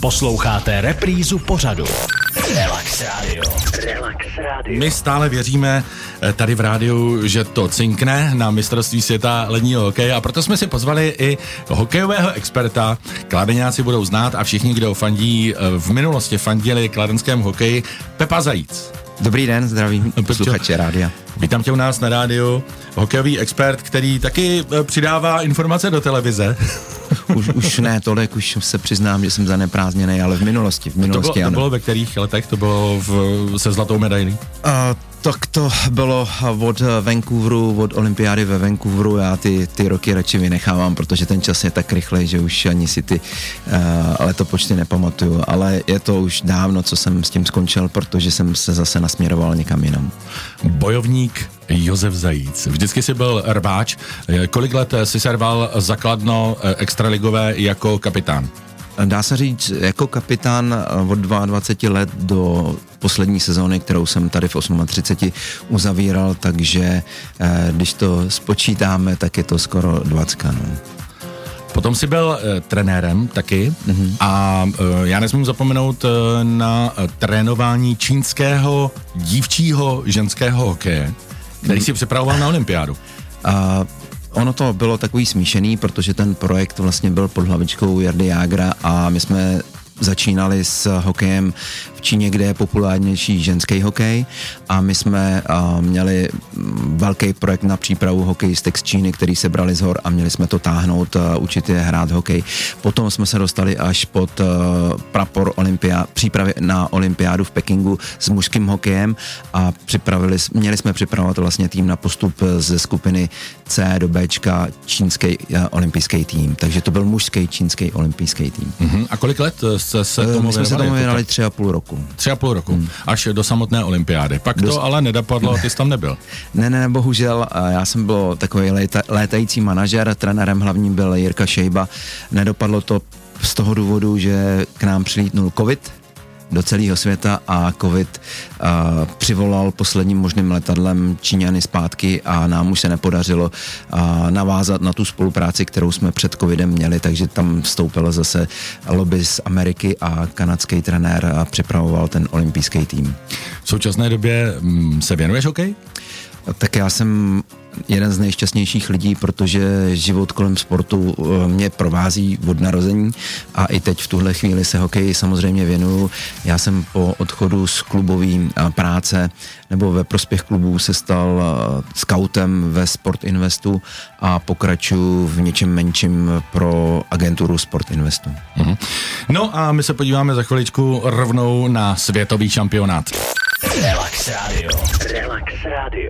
Posloucháte reprízu pořadu. Relax Radio. Relax Radio. My stále věříme eh, tady v rádiu, že to cinkne na mistrovství světa ledního hokeje a proto jsme si pozvali i hokejového experta. Kladeňáci budou znát a všichni, kdo fandí eh, v minulosti fandili kladenskému hokeji, Pepa Zajíc. Dobrý den, zdravím posluchače rádia. Vítám tě u nás na rádiu. Hokejový expert, který taky eh, přidává informace do televize. Už, už ne tolik, už se přiznám, že jsem zaneprázdněný, ale v minulosti, v minulosti to bylo, ano. To bylo ve kterých letech? To bylo v, se zlatou medailí? Uh, tak to bylo od Vancouveru, od olympiády ve Vancouveru, já ty, ty roky radši vynechávám, protože ten čas je tak rychlej, že už ani si ty uh, letopočty nepamatuju, ale je to už dávno, co jsem s tím skončil, protože jsem se zase nasměroval někam jinam. Bojovník Josef Zajíc. Vždycky jsi byl rváč. Kolik let si serval zakladno eh, extraligové jako kapitán? Dá se říct, jako kapitán eh, od 22 let do poslední sezóny, kterou jsem tady v 38 uzavíral, takže eh, když to spočítáme, tak je to skoro 20. No. Potom jsi byl uh, trenérem taky mm-hmm. a uh, já nesmím zapomenout uh, na trénování čínského dívčího ženského hokeje, který mm-hmm. si připravoval na olympiádu. Ono to bylo takový smíšený, protože ten projekt vlastně byl pod hlavičkou Jardy Jágra a my jsme začínali s hokejem v Číně, kde je populárnější ženský hokej. A my jsme uh, měli velký projekt na přípravu hokejistek z Číny, který se brali z hor a měli jsme to táhnout, uh, učit je hrát hokej. Potom jsme se dostali až pod uh, prapor Olympia, přípravy na olympiádu v Pekingu s mužským hokejem a připravili, měli jsme připravovat vlastně tým na postup ze skupiny C do Bčka čínský olympijský tým. Takže to byl mužský čínský olympijský tým. Uh-huh. A kolik let jste se tomu My jsme se tomu věnovali tři a půl roku. Tři a půl roku, hmm. až do samotné olympiády. Pak Dost... to ale nedopadlo, ty jsi tam nebyl. Ne, ne, ne, bohužel, já jsem byl takový léta, létající manažer, trenérem hlavním byl Jirka Šejba. Nedopadlo to z toho důvodu, že k nám přilítnul covid, do celého světa a covid uh, přivolal posledním možným letadlem Číňany zpátky a nám už se nepodařilo uh, navázat na tu spolupráci, kterou jsme před covidem měli, takže tam vstoupil zase lobby z Ameriky a kanadský trenér a připravoval ten olympijský tým. V současné době mm, se věnuješ hokej? Tak já jsem jeden z nejšťastnějších lidí, protože život kolem sportu eh, mě provází od narození a i teď v tuhle chvíli se hokeji samozřejmě věnuju. Já jsem po odchodu z klubové eh, práce nebo ve prospěch klubů se stal eh, scoutem ve Sport Investu a pokračuju v něčem menším pro agenturu Sport Investu. Mm-hmm. No a my se podíváme za chviličku rovnou na světový šampionát. Relax Radio. Relax Radio.